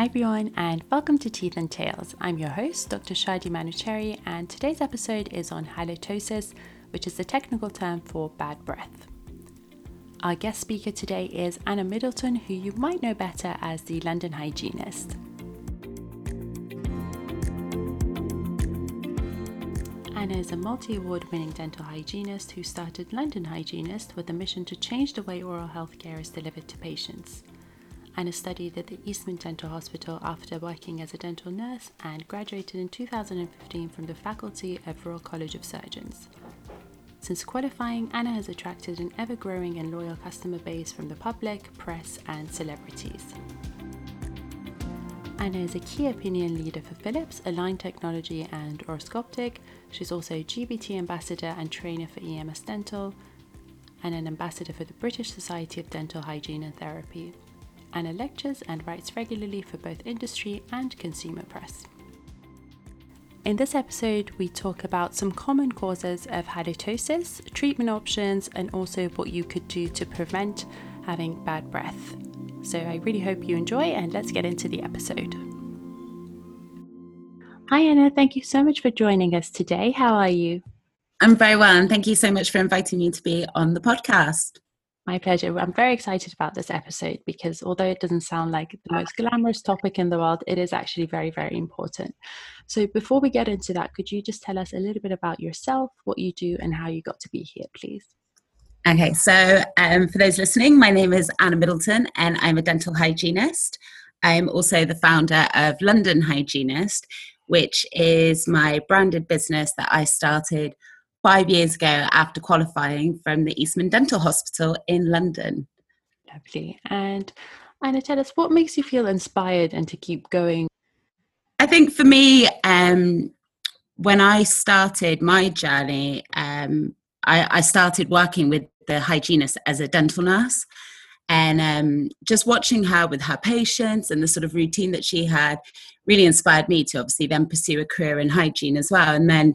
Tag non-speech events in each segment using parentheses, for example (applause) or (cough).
Hi everyone, and welcome to Teeth and Tales. I'm your host, Dr. Shadi Manochehri, and today's episode is on halitosis, which is the technical term for bad breath. Our guest speaker today is Anna Middleton, who you might know better as the London hygienist. Anna is a multi award winning dental hygienist who started London Hygienist with a mission to change the way oral health care is delivered to patients and studied at the Eastman Dental Hospital after working as a dental nurse and graduated in 2015 from the faculty of Royal College of Surgeons. Since qualifying, Anna has attracted an ever growing and loyal customer base from the public, press, and celebrities. Anna is a key opinion leader for Philips, Align Technology, and Orascoptic. She's also a GBT ambassador and trainer for EMS Dental, and an ambassador for the British Society of Dental Hygiene and Therapy. Anna lectures and writes regularly for both industry and consumer press. In this episode, we talk about some common causes of halitosis, treatment options, and also what you could do to prevent having bad breath. So I really hope you enjoy, and let's get into the episode. Hi, Anna. Thank you so much for joining us today. How are you? I'm very well, and thank you so much for inviting me to be on the podcast. My pleasure. I'm very excited about this episode because although it doesn't sound like the most glamorous topic in the world, it is actually very, very important. So, before we get into that, could you just tell us a little bit about yourself, what you do, and how you got to be here, please? Okay, so um, for those listening, my name is Anna Middleton and I'm a dental hygienist. I'm also the founder of London Hygienist, which is my branded business that I started five years ago after qualifying from the Eastman Dental Hospital in London. Lovely. And Anna, tell us what makes you feel inspired and to keep going? I think for me, um, when I started my journey, um, I, I, started working with the hygienist as a dental nurse. And um, just watching her with her patients and the sort of routine that she had really inspired me to obviously then pursue a career in hygiene as well. And then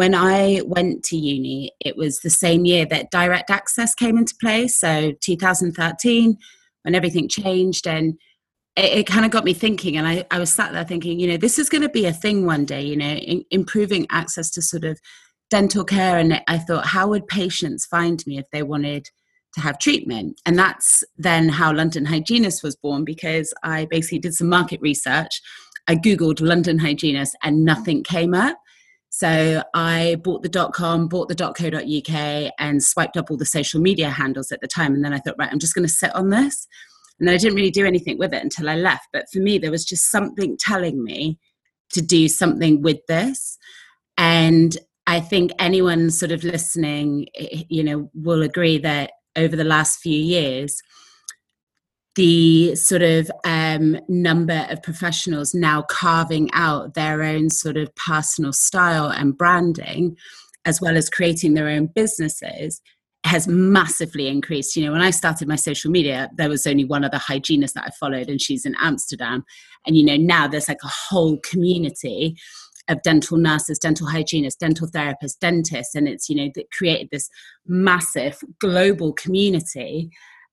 when I went to uni, it was the same year that direct access came into play, So 2013, when everything changed, and it, it kind of got me thinking. And I, I was sat there thinking, you know, this is going to be a thing one day, you know, in, improving access to sort of dental care. And I thought, how would patients find me if they wanted to have treatment? And that's then how London Hygienist was born because I basically did some market research. I Googled London Hygienist and nothing came up. So I bought the dot com, bought the dot .co.uk, and swiped up all the social media handles at the time. And then I thought, right, I'm just going to sit on this. And then I didn't really do anything with it until I left. But for me, there was just something telling me to do something with this. And I think anyone sort of listening, eh, you know, will agree that over the last few years, the sort of um, number of professionals now carving out their own sort of personal style and branding, as well as creating their own businesses, has massively increased. You know, when I started my social media, there was only one other hygienist that I followed, and she's in Amsterdam. And, you know, now there's like a whole community of dental nurses, dental hygienists, dental therapists, dentists, and it's, you know, that created this massive global community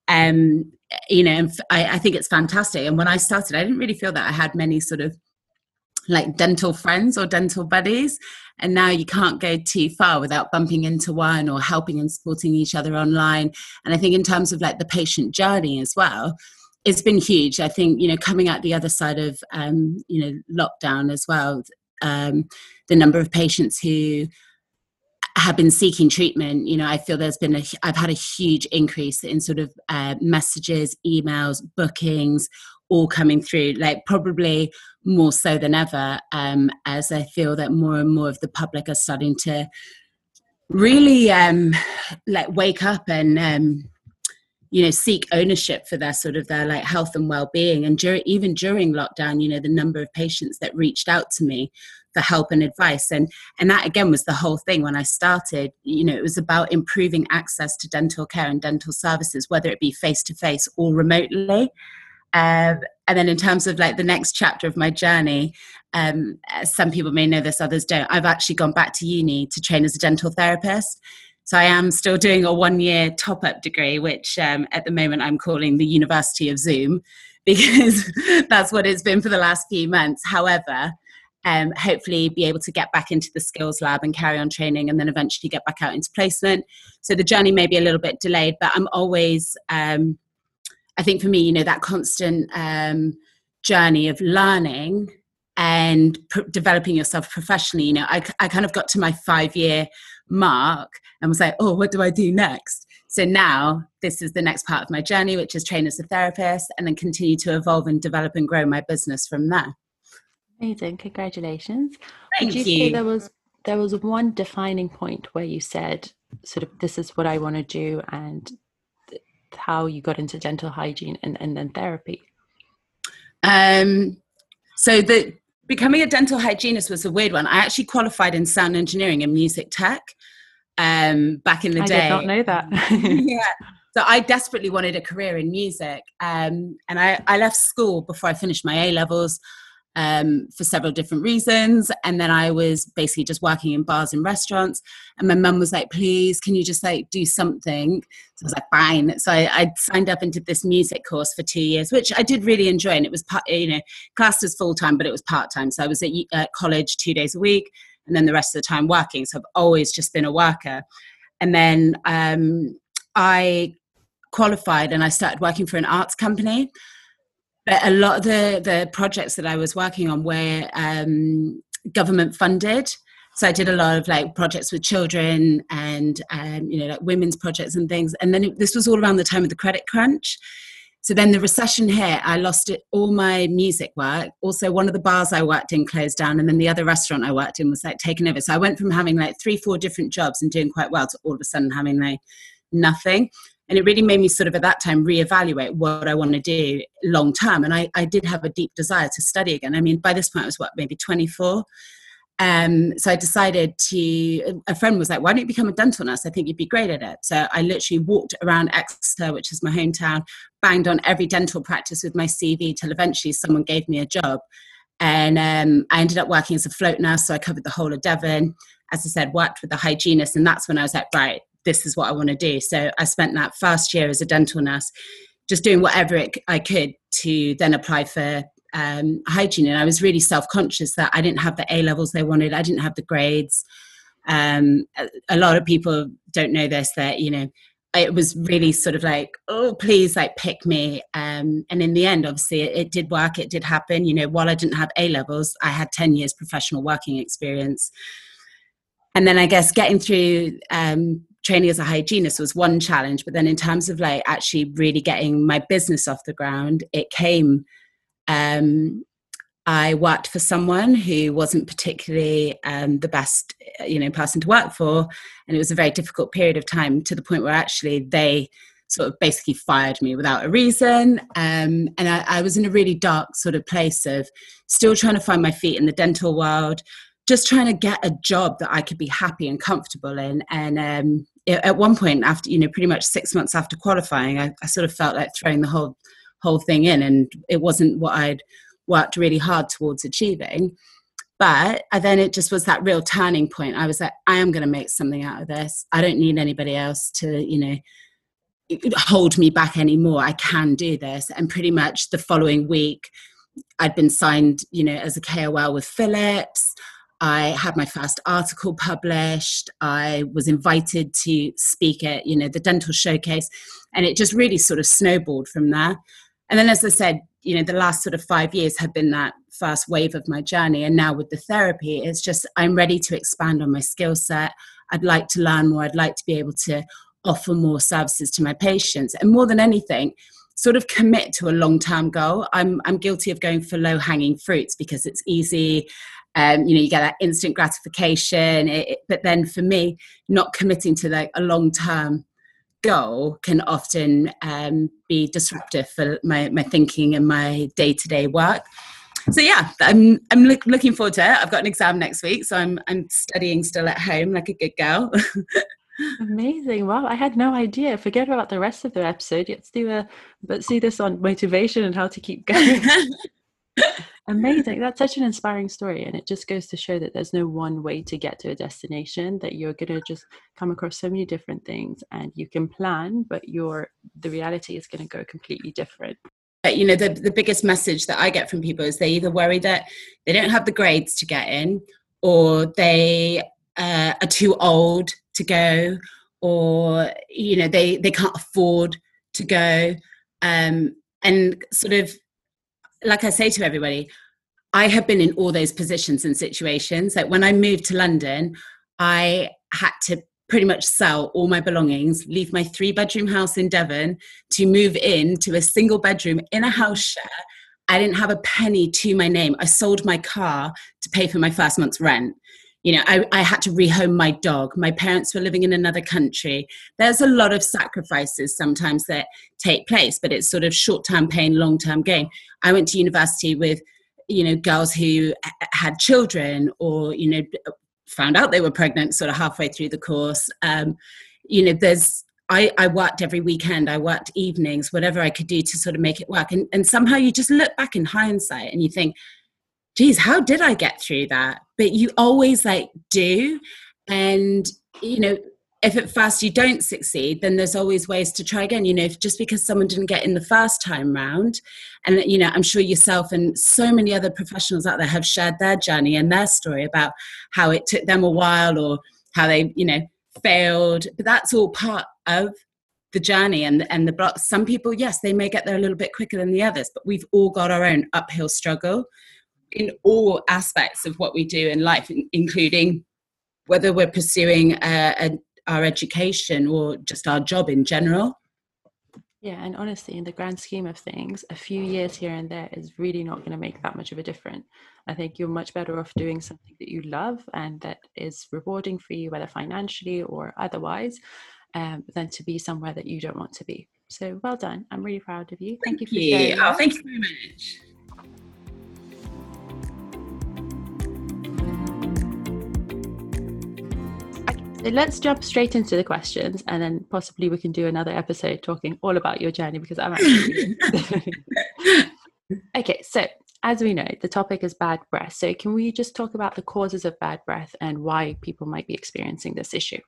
um, you know, I, I think it's fantastic. And when I started, I didn't really feel that I had many sort of like dental friends or dental buddies. And now you can't go too far without bumping into one or helping and supporting each other online. And I think in terms of like the patient journey as well, it's been huge. I think, you know, coming out the other side of, um, you know, lockdown as well, um, the number of patients who have been seeking treatment, you know, I feel there's been a, I've had a huge increase in sort of uh, messages, emails, bookings, all coming through, like probably more so than ever, um, as I feel that more and more of the public are starting to really um, like wake up and um, you know seek ownership for their sort of their like health and well-being. And dur- even during lockdown you know the number of patients that reached out to me for help and advice. And and that again was the whole thing when i started. You know it was about improving access to dental care and dental services whether it be face to face or remotely. Um, and then in terms of like the next chapter of my journey um, some people may know this others don't i've actually gone back to uni to train as a dental therapist. So I am still doing a one year top up degree, which um, at the moment I'm calling the University of Zoom (laughs) because that's what it's been for the last few months. However, um, hopefully be able to get back into the skills lab and carry on training and then eventually get back out into placement. So the journey may be a little bit delayed, but I'm always, um, I think for me, you know, that constant um, journey of learning and pr- developing yourself professionally. You know, I, I kind of got to my five year mark and was like, oh, what do I do next? So now this is the next part of my journey, which is train as a therapist and then continue to evolve and develop and grow my business from there. Amazing. Congratulations. Thank Would you, you. say there was there was one defining point where you said sort of this is what I want to do and th- how you got into dental hygiene and, and then therapy? Um, so the becoming a dental hygienist was a weird one. I actually qualified in sound engineering and music tech um, back in the I day. I did not know that. (laughs) yeah. (laughs) So I desperately wanted a career in music, um, and I, I left school before I finished my A levels um, for several different reasons. And then I was basically just working in bars and restaurants. And my mum was like, please, can you just like do something? So I was like, fine. So I, I signed up and did this music course for two years, which I did really enjoy. And it was, part, you know, classed as full time, but it was part time. So I was at, at college two days a week and then the rest of the time working. So I've always just been a worker. And then um, I qualified and I started working for an arts company but a lot of the the projects that I was working on were um, government funded. So I did a lot of like projects with children and um, you know like women's projects and things. And then it, this was all around the time of the credit crunch. So then the recession hit. I lost it, all my music work. Also, one of the bars I worked in closed down, and then the other restaurant I worked in was like taken over. So I went from having like three, four different jobs and doing quite well to all of a sudden having like nothing and it really made me sort of at that time reevaluate what I want to do long term. And I, I did have a deep desire to study again. I mean, by this point, I was what, maybe 24. Um, so I decided to, a friend was like, why don't you become a dental nurse? I think you'd be great at it. So I literally walked around Exeter, which is my hometown, banged on every dental practice with my CV till eventually someone gave me a job. And um, I ended up working as a float nurse. So I covered the whole of Devon. As I said, worked with the hygienist. And that's when I was like, right, this is what I want to do. So I spent that first year as a dental nurse just doing whatever it, I could to then apply for um, hygiene. And I was really self conscious that I didn't have the A levels they wanted, I didn't have the grades. Um, a, lot of people don't know this that, you know, it was really sort of like, oh, please, like pick me. Um, and in the end, obviously, it, it did work, it did happen. You know, while I didn't have A levels, I had 10 years professional working experience. And then I guess getting through um, training as a hygienist was one challenge but then in terms of like actually really getting my business off the ground it came um, I worked for someone who wasn't particularly um, the best, you know, person to work for, and it was a very difficult period of time to the point where actually they sort of basically fired me without a reason, um, and I, I was in a really dark sort of place of still trying to find my feet in the dental world, just trying to get a job that I could be happy and comfortable in, and um, at one point after you know pretty much six months after qualifying I, I, sort of felt like throwing the whole whole thing in and it wasn't what i'd worked really hard towards achieving. But then it just was that real turning point. I was like i am going to make something out of this. I don't need anybody else to you know hold me back anymore. I can do this. And pretty much the following week i'd been signed you know as a kol with philips I had my first article published. I was invited to speak at, you know, the dental showcase, and it just really sort of snowballed from there. And then, as I said, you know, the last sort of five years have been that first wave of my journey, and now with the therapy, it's just I'm ready to expand on my skill set. I'd like to learn more. I'd like to be able to offer more services to my patients, and more than anything, sort of commit to a long term goal. I'm I'm guilty of going for low hanging fruits because it's easy um, you know you get that instant gratification it, it, but then for me not committing to like a long term goal can often um, be disruptive for my, my thinking and my day-to-day work so yeah i'm i'm look, looking forward to it i've got an exam next week so i'm i'm studying still at home like a good girl (laughs) Amazing. Wow, I had no idea. Forget about the rest of the episode. Let's do a but see this on motivation and how to keep going. (laughs) Amazing. That's such an inspiring story. And it just goes to show that there's no one way to get to a destination, that you're going to just come across so many different things and you can plan, but your the reality is going to go completely different. you know the, the biggest message that i get from people is they either worry that they don't have the grades to get in or they uh, are too old to go or you know they they can't afford to go um, and sort of like i say to everybody i have been in all those positions and situations like when i moved to london i had to pretty much sell all my belongings, leave my three bedroom house in Devon to move in to a single bedroom in a house share. I didn't have a penny to my name. I sold my car to pay for my first month's rent. You know, I, I had to rehome my dog. My parents were living in another country. There's a lot of sacrifices sometimes that take place, but it's sort of short term pain, long term gain. I went to university with you know girls who had children or you know found out they were pregnant sort of halfway through the course. Um, you know, there's I, I worked every weekend, I worked evenings, whatever I could do to sort of make it work. And, and somehow you just look back in hindsight and you think, geez, how did I get through that? But you always like do. And, you know, if at first you don't succeed, then there's always ways to try again. You know, if just because someone didn't get in the first time round, and you know, I'm sure yourself and so many other professionals out there have shared their journey and their story about how it took them a while or how they, you know, failed. But that's all part of the journey and and the blocks. Some people, yes, they may get there a little bit quicker than the others, but we've all got our own uphill struggle in all aspects of what we do in life, including whether we're pursuing a, a our education or just our job in general. Yeah, and honestly, in the grand scheme of things, a few years here and there is really not going to make that much of a difference. I think you're much better off doing something that you love and that is rewarding for you, whether financially or otherwise, um, than to be somewhere that you don't want to be. So well done. I'm really proud of you. Thank, thank you for sharing. Oh, thank you very much. So let's jump straight into the questions and then possibly we can do another episode talking all about your journey because I'm actually. (laughs) (laughs) okay, so as we know, the topic is bad breath. So can we just talk about the causes of bad breath and why people might be experiencing this issue?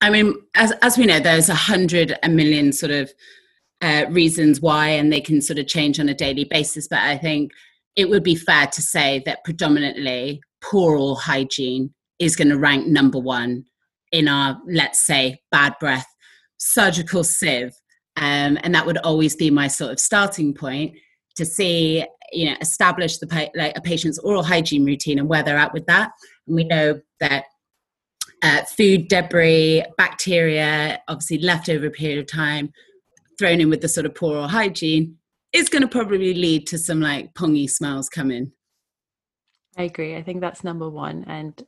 I mean, as, as we know, there's a hundred a million sort of uh, reasons why, and they can sort of change on a daily basis. But I think it would be fair to say that predominantly poor oral hygiene is going to rank number one in our, let's say, bad breath surgical sieve. Um, and that would always be my sort of starting point to see, you know, establish the like a patient's oral hygiene routine and where they're at with that. And we know that uh, food debris, bacteria, obviously left over a period of time, thrown in with the sort of poor oral hygiene, is going to probably lead to some like pongy smells coming. I agree. I think that's number one. And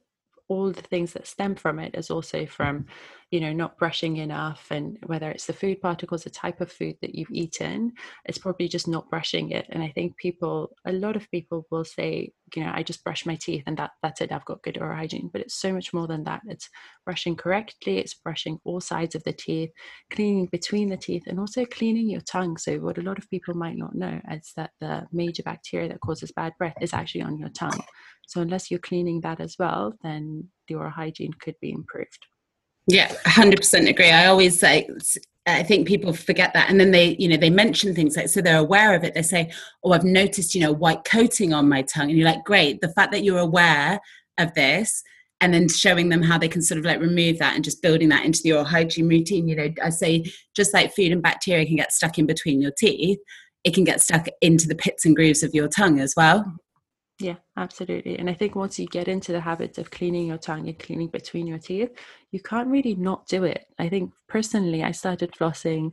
all the things that stem from it is also from mm-hmm. You know not brushing enough and whether it's the food particles the type of food that you've eaten it's probably just not brushing it. And i think people a lot of people will say you know i just brush my teeth and that that's it i've got good oral hygiene. But it's so much more than that. It's brushing correctly it's brushing all sides of the teeth cleaning between the teeth and also cleaning your tongue. So what a lot of people might not know is that the major bacteria that causes bad breath is actually on your tongue. So unless you're cleaning that as well, then the oral hygiene could be improved. Yeah, 100% agree. I always say, I think people forget that. And then they, you know, they mention things like, so they're aware of it. They say, oh, I've noticed, you know, white coating on my tongue. And you're like, great. The fact that you're aware of this and then showing them how they can sort of like remove that and just building that into the hygiene routine. You know, I say, just like food and bacteria can get stuck in between your teeth, it can get stuck into the pits and grooves of your tongue as well. Yeah, absolutely. And I think once you get into the habit of cleaning your tongue and cleaning between your teeth, you can't really not do it. I think personally, I started flossing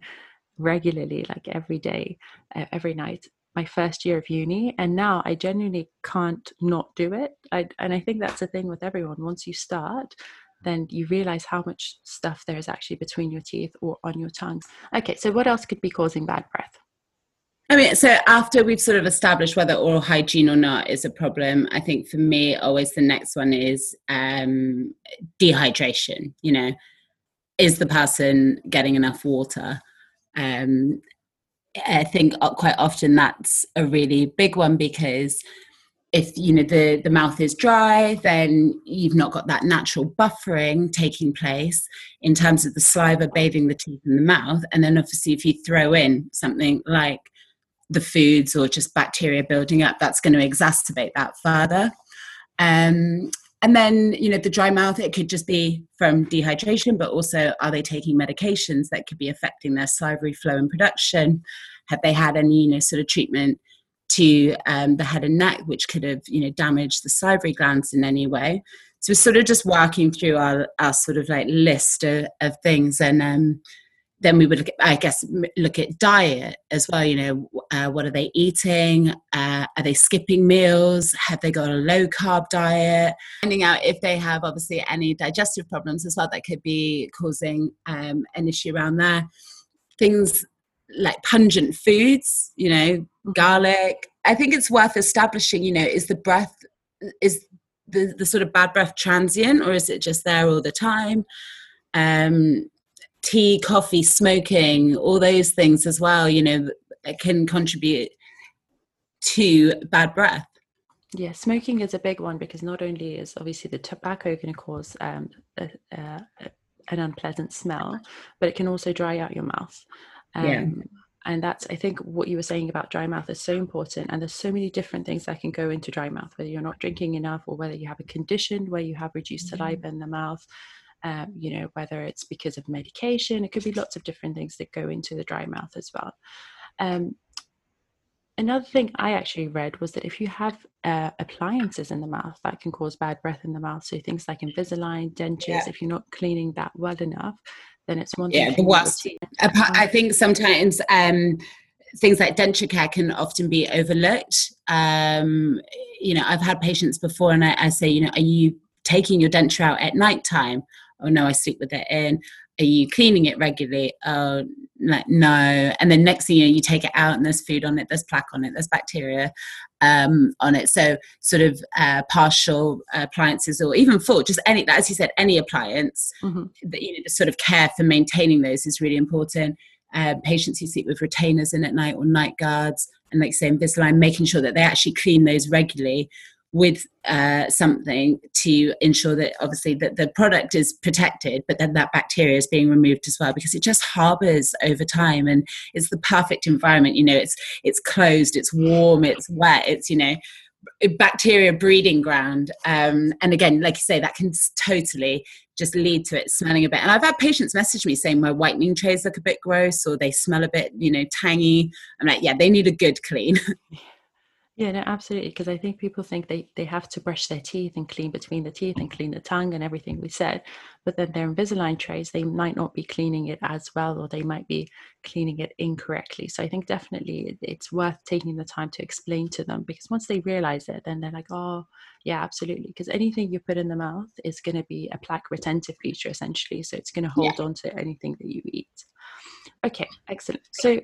regularly, like every day, uh, every night, my first year of uni. And now I genuinely can't not do it. I, and I think that's the thing with everyone. Once you start, then you realize how much stuff there is actually between your teeth or on your tongue. Okay, so what else could be causing bad breath? I mean, so after we've sort of established whether oral hygiene or not is a problem, I think for me, always the next one is um, dehydration. You know, is the person getting enough water? Um, I think quite often that's a really big one because if you know the the mouth is dry then you've not got that natural buffering taking place in terms of the saliva bathing the teeth and the mouth and then obviously if you throw in something like the foods or just bacteria building up that's going to exacerbate that further um, and then you know the dry mouth it could just be from dehydration but also are they taking medications that could be affecting their salivary flow and production have they had any you know sort of treatment to um, the head and neck, which could have you know damaged the salivary glands in any way. So we're sort of just working through our, our sort of like list of, of things, and um, then we would, I guess, look at diet as well. You know, uh, what are they eating? Uh, are they skipping meals? Have they got a low carb diet? Finding out if they have obviously any digestive problems as well that could be causing um, an issue around there. Things like pungent foods, you know, mm-hmm. garlic. I think it's worth establishing, you know, is the breath is the, the sort of bad breath transient or is it just there all the time? Um, tea, coffee, smoking, all those things as well, you know, can contribute to bad breath. Yeah, smoking is a big one because not only is obviously the tobacco going to cause um, a, a, an unpleasant smell, but it can also dry out your mouth. Um, yeah. And that's, I think, what you were saying about dry mouth is so important. And there's so many different things that can go into dry mouth, whether you're not drinking enough or whether you have a condition where you have reduced mm-hmm. saliva in the mouth. Um, you know, whether it's because of medication, it could be lots of different things that go into the dry mouth as well. Um, another thing I actually read was that if you have uh, appliances in the mouth, that can cause bad breath in the mouth. So things like Invisalign, dentures, yeah. if you're not cleaning that well enough, then it's one yeah the worst i think sometimes um, things like denture care can often be overlooked um, you know i've had patients before and I, I, say you know are you taking your denture out at night time oh no i sleep with it in. Are you cleaning it regularly? Oh like no. And then next thing you know you take it out and there's food on it there's plaque on it there's bacteria um, on it. So sort of uh, partial appliances or even full just any as you said any appliance mm-hmm. that you know the sort of care for maintaining those is really important. Uh, patients who sleep with retainers in at night or night guards. And like say Invisalign making sure that they actually clean those regularly with uh, something to ensure that obviously that the product is protected but then that bacteria is being removed as well because it just harbors over time and it's the perfect environment you know it's it's closed it's warm it's wet it's you know bacteria breeding ground. Um, and again like you say that can totally just lead to it smelling a bit. And i've had patients message me saying my whitening trays look a bit gross or they smell a bit you know tangy. I'm like yeah they need a good clean (laughs) Yeah, no, absolutely. Because I think people think they, they have to brush their teeth and clean between the teeth and clean the tongue and everything we said. But then their Invisalign trays, they might not be cleaning it as well, or they might be cleaning it incorrectly. So I think definitely it's worth taking the time to explain to them because once they realize it, then they're like, oh, yeah, absolutely. Because anything you put in the mouth is going to be a plaque retentive feature essentially. So it's going to hold yeah. on to anything that you eat. Okay, excellent. So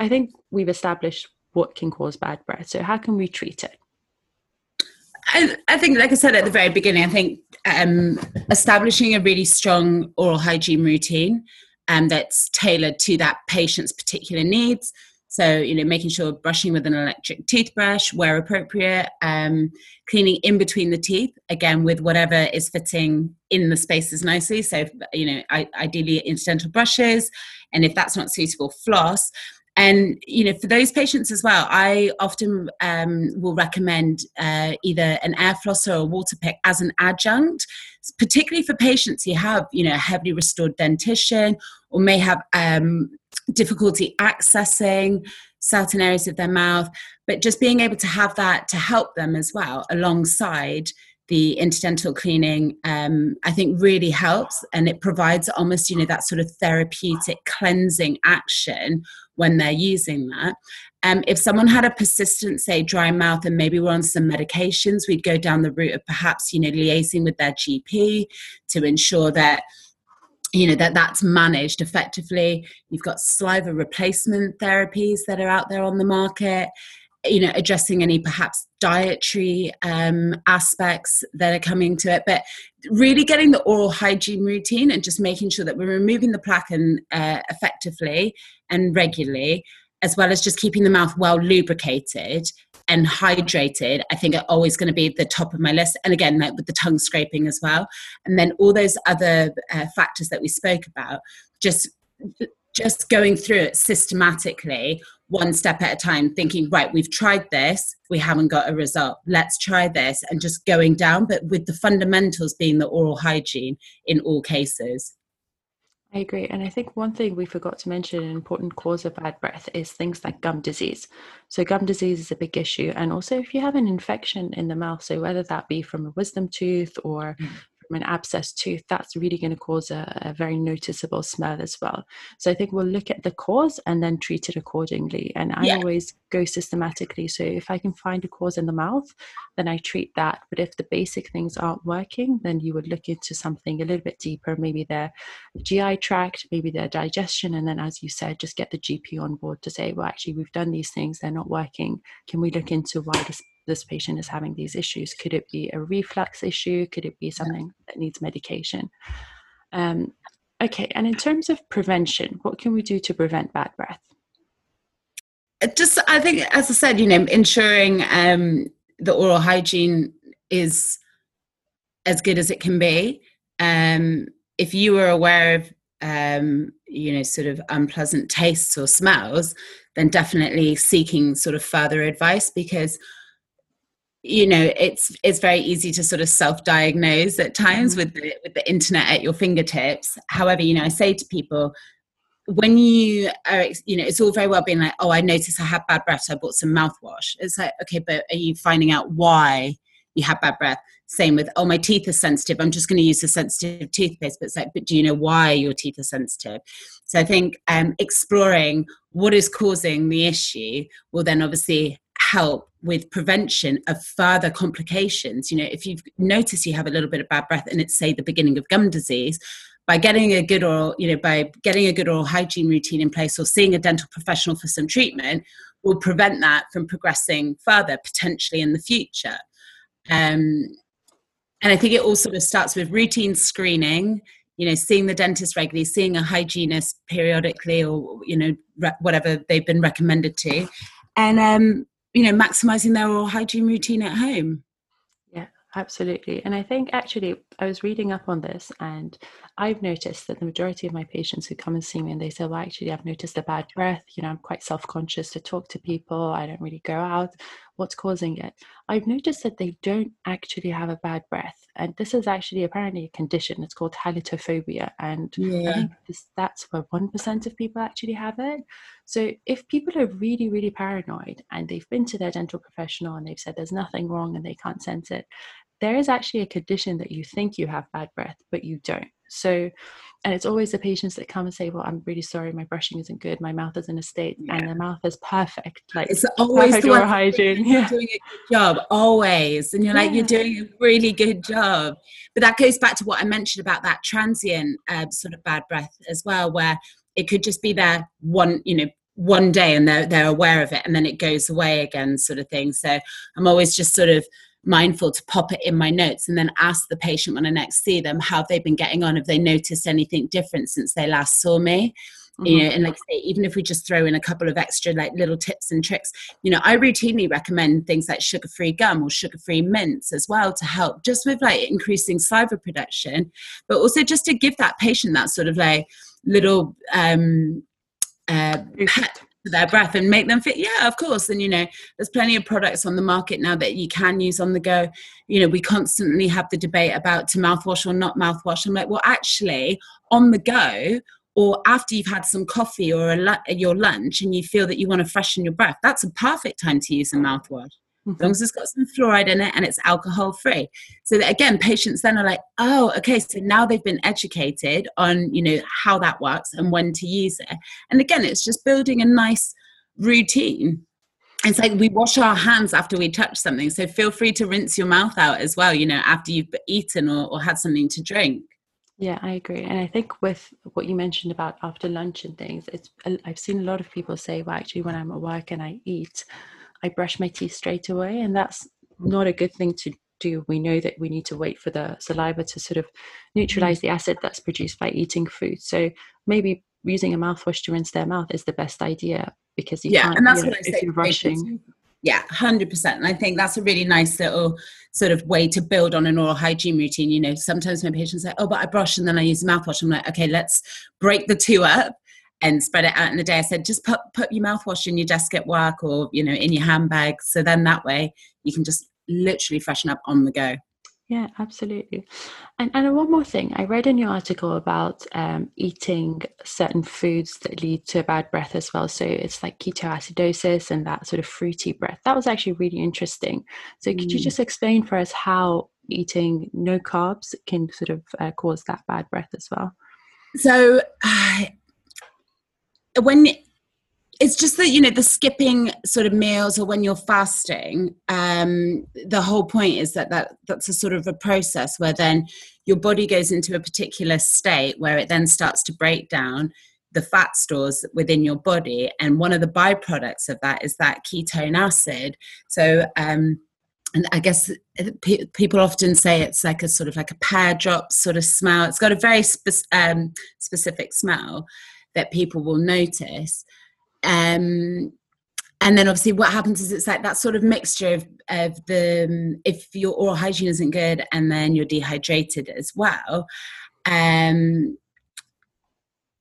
I think we've established what can cause bad breath. So, how can we treat it? I, I think, like I said at the very beginning, I think um, establishing a really strong oral hygiene routine um, that's tailored to that patient's particular needs. So, you know, making sure brushing with an electric toothbrush where appropriate, um, cleaning in between the teeth, again, with whatever is fitting in the spaces nicely. So, you know, I, ideally interdental brushes. And if that's not suitable, floss. And you know, for those patients as well, I often um, will recommend uh, either an air flosser or a water pick as an adjunct, particularly for patients who have you know heavily restored dentition or may have um, difficulty accessing certain areas of their mouth. But just being able to have that to help them as well alongside the interdental cleaning um, i think really helps. And it provides almost you know that sort of therapeutic cleansing action when they're using that. Um, if someone had a persistent say dry mouth and maybe we're on some medications we'd go down the route of perhaps you know liaising with their gp to ensure that you know that that's managed effectively. You've got saliva replacement therapies that are out there on the market you know addressing any perhaps dietary um, aspects that are coming to it but really getting the oral hygiene routine and just making sure that we're removing the plaque and, uh, effectively and regularly as well as just keeping the mouth well lubricated and hydrated, I think are always going to be the top of my list. And again, like with the tongue scraping as well. And then all those other uh, factors that we spoke about, just just going through it systematically one step at a time thinking right we've tried this we haven't got a result let's try this and just going down but with the fundamentals being the oral hygiene in all cases I agree. And I think one thing we forgot to mention, an important cause of bad breath, is things like gum disease. So, gum disease is a big issue. And also, if you have an infection in the mouth, so whether that be from a wisdom tooth or mm from an abscess tooth, that's really going to cause a, a, very noticeable smell as well. So I think we'll look at the cause and then treat it accordingly. And I yeah. always go systematically. So if I can find a cause in the mouth, then I treat that. But if the basic things aren't working, then you would look into something a little bit deeper, maybe their GI tract, maybe their digestion. And then, as you said, just get the GP on board to say, well, actually, we've done these things, they're not working. Can we look into why this this patient is having these issues. Could it be a reflux issue? Could it be something that needs medication? Um, okay, and in terms of prevention, what can we do to prevent bad breath? Just, I think, as I said, you know, ensuring um, the oral hygiene is as good as it can be. Um, if you were aware of, um, you know, sort of unpleasant tastes or smells, then definitely seeking sort of further advice because you know it's it's very easy to sort of self-diagnose at times mm-hmm. with the, with the internet at your fingertips. However you know i say to people when you are you know it's all very well being like oh i noticed i had bad breath so i bought some mouthwash. It's like okay but are you finding out why you have bad breath? Same with oh my teeth are sensitive. I'm just going to use a sensitive toothpaste. But it's like but do you know why your teeth are sensitive? So i think um, exploring what is causing the issue will then obviously help with prevention of further complications. You know, if you've noticed you have a little bit of bad breath and it's say the beginning of gum disease, by getting a good oral, you know, by getting a good oral hygiene routine in place or seeing a dental professional for some treatment will prevent that from progressing further potentially in the future. Um, and I think it all sort of starts with routine screening, you know, seeing the dentist regularly, seeing a hygienist periodically, or you know, re- whatever they've been recommended to, and um, you know maximizing their oral hygiene routine at home. Yeah absolutely. And i think actually i was reading up on this and i've noticed that the majority of my patients who come and see me and they say well actually i've noticed a bad breath. You know i'm quite self-conscious to talk to people. I don't really go out what's causing it. I've noticed that they don't actually have a bad breath and this is actually apparently a condition it's called halitophobia and yeah. i think this, that's where 1% of people actually have it. So if people are really really paranoid and they've been to their dental professional and they've said there's nothing wrong and they can't sense it there is actually a condition that you think you have bad breath but you don't so and it's always the patients that come and say well i'm really sorry my brushing isn't good my mouth is in a state yeah. and their mouth is perfect like it's always perfect oral hygiene yeah. doing a good job always and you're like yeah. you're doing a really good job but that goes back to what i mentioned about that transient uh, sort of bad breath as well where it could just be there one you know one day and they're they're aware of it and then it goes away again sort of thing so i'm always just sort of mindful to pop it in my notes and then ask the patient when I next see them how they've been getting on, have they noticed anything different since they last saw me. Mm-hmm. You know, and like say, even if we just throw in a couple of extra like little tips and tricks, you know, I routinely recommend things like sugar-free gum or sugar-free mints as well to help just with like increasing saliva production, but also just to give that patient that sort of like little um uh, pet their breath and make them fit yeah of course. And you know there's plenty of products on the market now that you can use on the go. You know we constantly have the debate about to mouthwash or not mouthwash. I'm like well actually on the go or after you've had some coffee or a, your lunch and you feel that you want to freshen your breath that's a perfect time to use a mouthwash Mm-hmm. as long as it's got some fluoride in it and it's alcohol free. So that again, patients then are like, oh, okay, so now they've been educated on, you know, how that works and when to use it. And again, it's just building a nice routine. It's like we wash our hands after we touch something. So feel free to rinse your mouth out as well, you know, after you've eaten or, or had something to drink. Yeah, I agree. And I think with what you mentioned about after lunch and things, it's I've seen a lot of people say, well, actually, when I'm at work and I eat, I brush my teeth straight away, and that's not a good thing to do. We know that we need to wait for the saliva to sort of neutralize mm-hmm. the acid that's produced by eating food. So maybe using a mouthwash to rinse their mouth is the best idea. because you yeah, can't, and that's you know, what I say. You're rushing. Yeah, hundred percent. And I think that's a really nice little sort of way to build on an oral hygiene routine. You know, sometimes my patients say, "Oh, but I brush and then I use mouthwash." I'm like, "Okay, let's break the two up and spread it out in the day." I said, "Just put put your mouthwash in your desk at work or you know in your handbag, so then that way you can just literally freshen up on the go." Yeah, absolutely. And and one more thing, I read in your article about um, eating certain foods that lead to bad breath as well. So it's like ketoacidosis and that sort of fruity breath. That was actually really interesting. So could you mm. just explain for us how eating no carbs can sort of uh, cause that bad breath as well? So (sighs) uh, when it's just that you know the skipping sort of meals or when you're fasting um, the whole point is that, that that's a sort of a process where then your body goes into a particular state where it then starts to break down the fat stores within your body. And one of the byproducts of that is that ketone acid. So um, and I guess people often say it's like a sort of like a pear drop sort of smell. It's got a very spe- um, specific smell that people will notice. Um, and then obviously what happens is it's like that sort of mixture of, of the um, if your oral hygiene isn't good and then you're dehydrated as well um,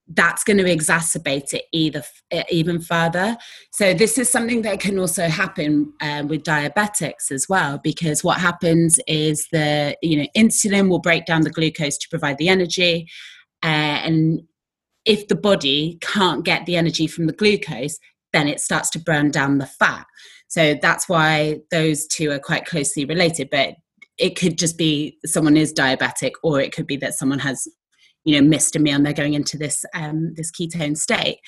that's going to exacerbate it either even further so this is something that can also happen um, with diabetics as well because what happens is the you know insulin will break down the glucose to provide the energy uh, and if the body can't get the energy from the glucose, then it starts to burn down the fat. So that's why those two are quite closely related. But it could just be someone is diabetic, or it could be that someone has, you know, missed a meal and they're going into this um, this ketone state.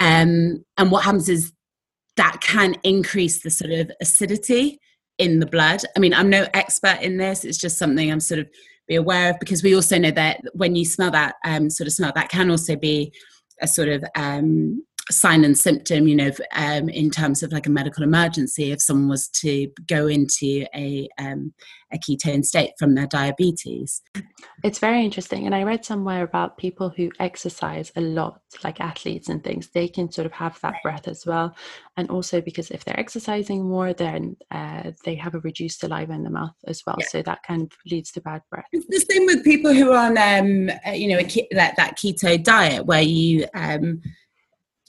Um, and what happens is that can increase the sort of acidity in the blood. I mean, I'm no expert in this. It's just something I'm sort of be aware of because we also know that when you smell that um, sort of smell, that can also be a sort of um, sign and symptom, you know, um, in terms of like a medical emergency, if someone was to go into a um, a ketone state from their diabetes. It's very interesting, and I read somewhere about people who exercise a lot, like athletes and things. They can sort of have that breath as well, and also because if they're exercising more, then uh, they have a reduced saliva in the mouth as well, yeah. so that kind of leads to bad breath. It's the same with people who are on, um, uh, you know, a, that that keto diet where you. Um,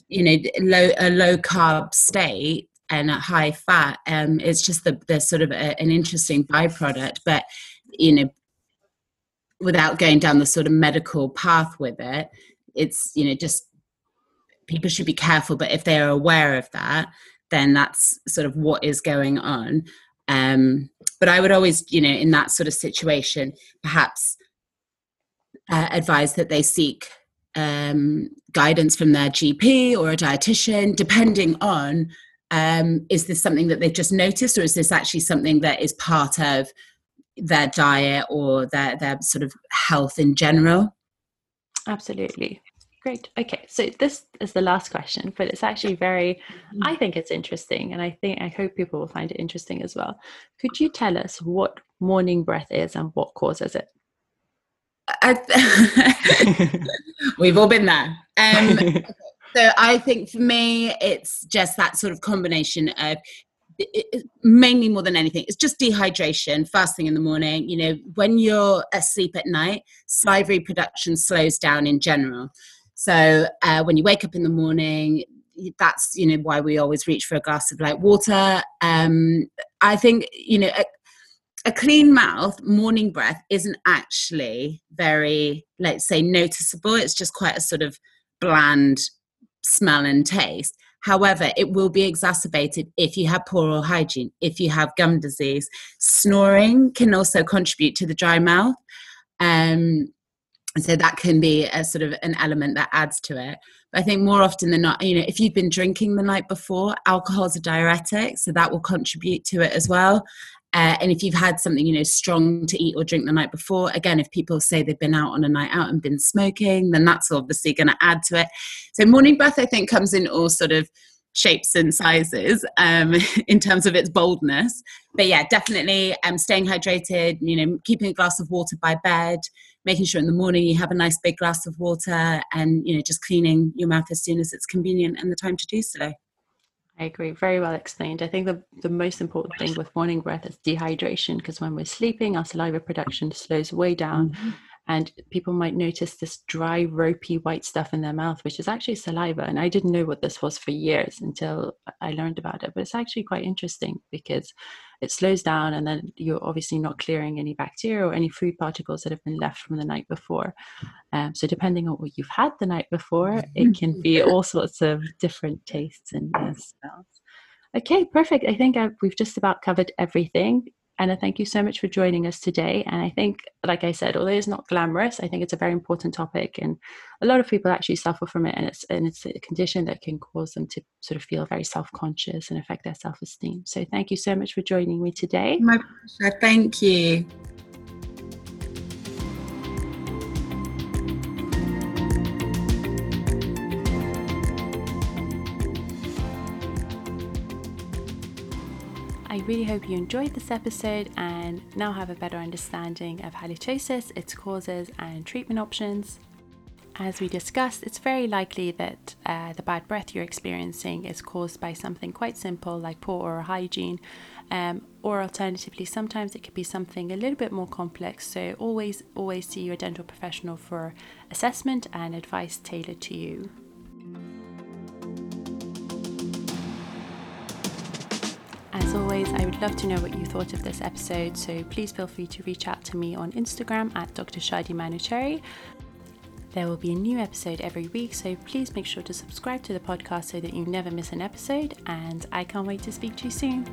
you know low a low carb state and a high fat um it's just the, the sort of a, an interesting byproduct but you know without going down the sort of medical path with it it's you know just people should be careful but if they are aware of that then that's sort of what is going on. Um but i would always you know in that sort of situation perhaps uh, advise that they seek um, guidance from their GP or a dietitian, depending on um, is this something that they've just noticed, or is this actually something that is part of their diet or their their sort of health in general? Absolutely. Great. Okay, so this is the last question, but it's actually very, mm-hmm. I think it's interesting, and I think I hope people will find it interesting as well. Could you tell us what morning breath is and what causes it? (laughs) we've all been there. Um, (laughs) so I think for me, it's just that sort of combination of it, mainly more than anything, it's just dehydration, fasting in the morning. You know, when you're asleep at night, salivary production slows down in general. So uh, when you wake up in the morning, that's you know why we always reach for a glass of light water. Um, I think you know a clean mouth morning breath isn't actually very let's say noticeable. It's just quite a sort of bland smell and taste. However it will be exacerbated if you have poor oral hygiene if you have gum disease. Snoring can also contribute to the dry mouth um, so that can be a sort of an element that adds to it. But i think more often than not you know if you've been drinking the night before alcohol is a diuretic so that will contribute to it as well uh, and if you've had something, you know, strong to eat or drink the night before, again, if people say they've been out on a night out and been smoking, then that's obviously going to add to it. So morning breath, I think, comes in all sort of shapes and sizes um, (laughs) in terms of its boldness. But yeah, definitely um, staying hydrated, you know, keeping a glass of water by bed, making sure in the morning you have a nice big glass of water and, you know, just cleaning your mouth as soon as it's convenient and the time to do so. I agree. Very well explained. I think the, the most important thing with morning breath is dehydration because when we're sleeping, our saliva production slows way down. Mm-hmm and people might notice this dry ropey white stuff in their mouth which is actually saliva and i didn't know what this was for years until i learned about it but it's actually quite interesting because it slows down and then you're obviously not clearing any bacteria or any food particles that have been left from the night before. Um, so depending on what you've had the night before it can be (laughs) all sorts of different tastes and uh, smells. Okay perfect. I think I've, we've just about covered everything Anna, thank you so much for joining us today. And I think, like I said, although it's not glamorous, I think it's a very important topic, and a lot of people actually suffer from it, and it's and it's a condition that can cause them to sort of feel very self-conscious and affect their self-esteem. So, thank you so much for joining me today. My pleasure. Thank you. I really hope you enjoyed this episode and now have a better understanding of halitosis, its causes, and treatment options. As we discussed, it's very likely that uh, the bad breath you're experiencing is caused by something quite simple like poor oral hygiene, um, or alternatively, sometimes it could be something a little bit more complex. So, always, always see your dental professional for assessment and advice tailored to you. As always, I would love to know what you thought of this episode, so please feel free to reach out to me on Instagram at Dr. Shadi Manochehri. There will be a new episode every week, so please make sure to subscribe to the podcast so that you never miss an episode, and I can't wait to speak to you soon.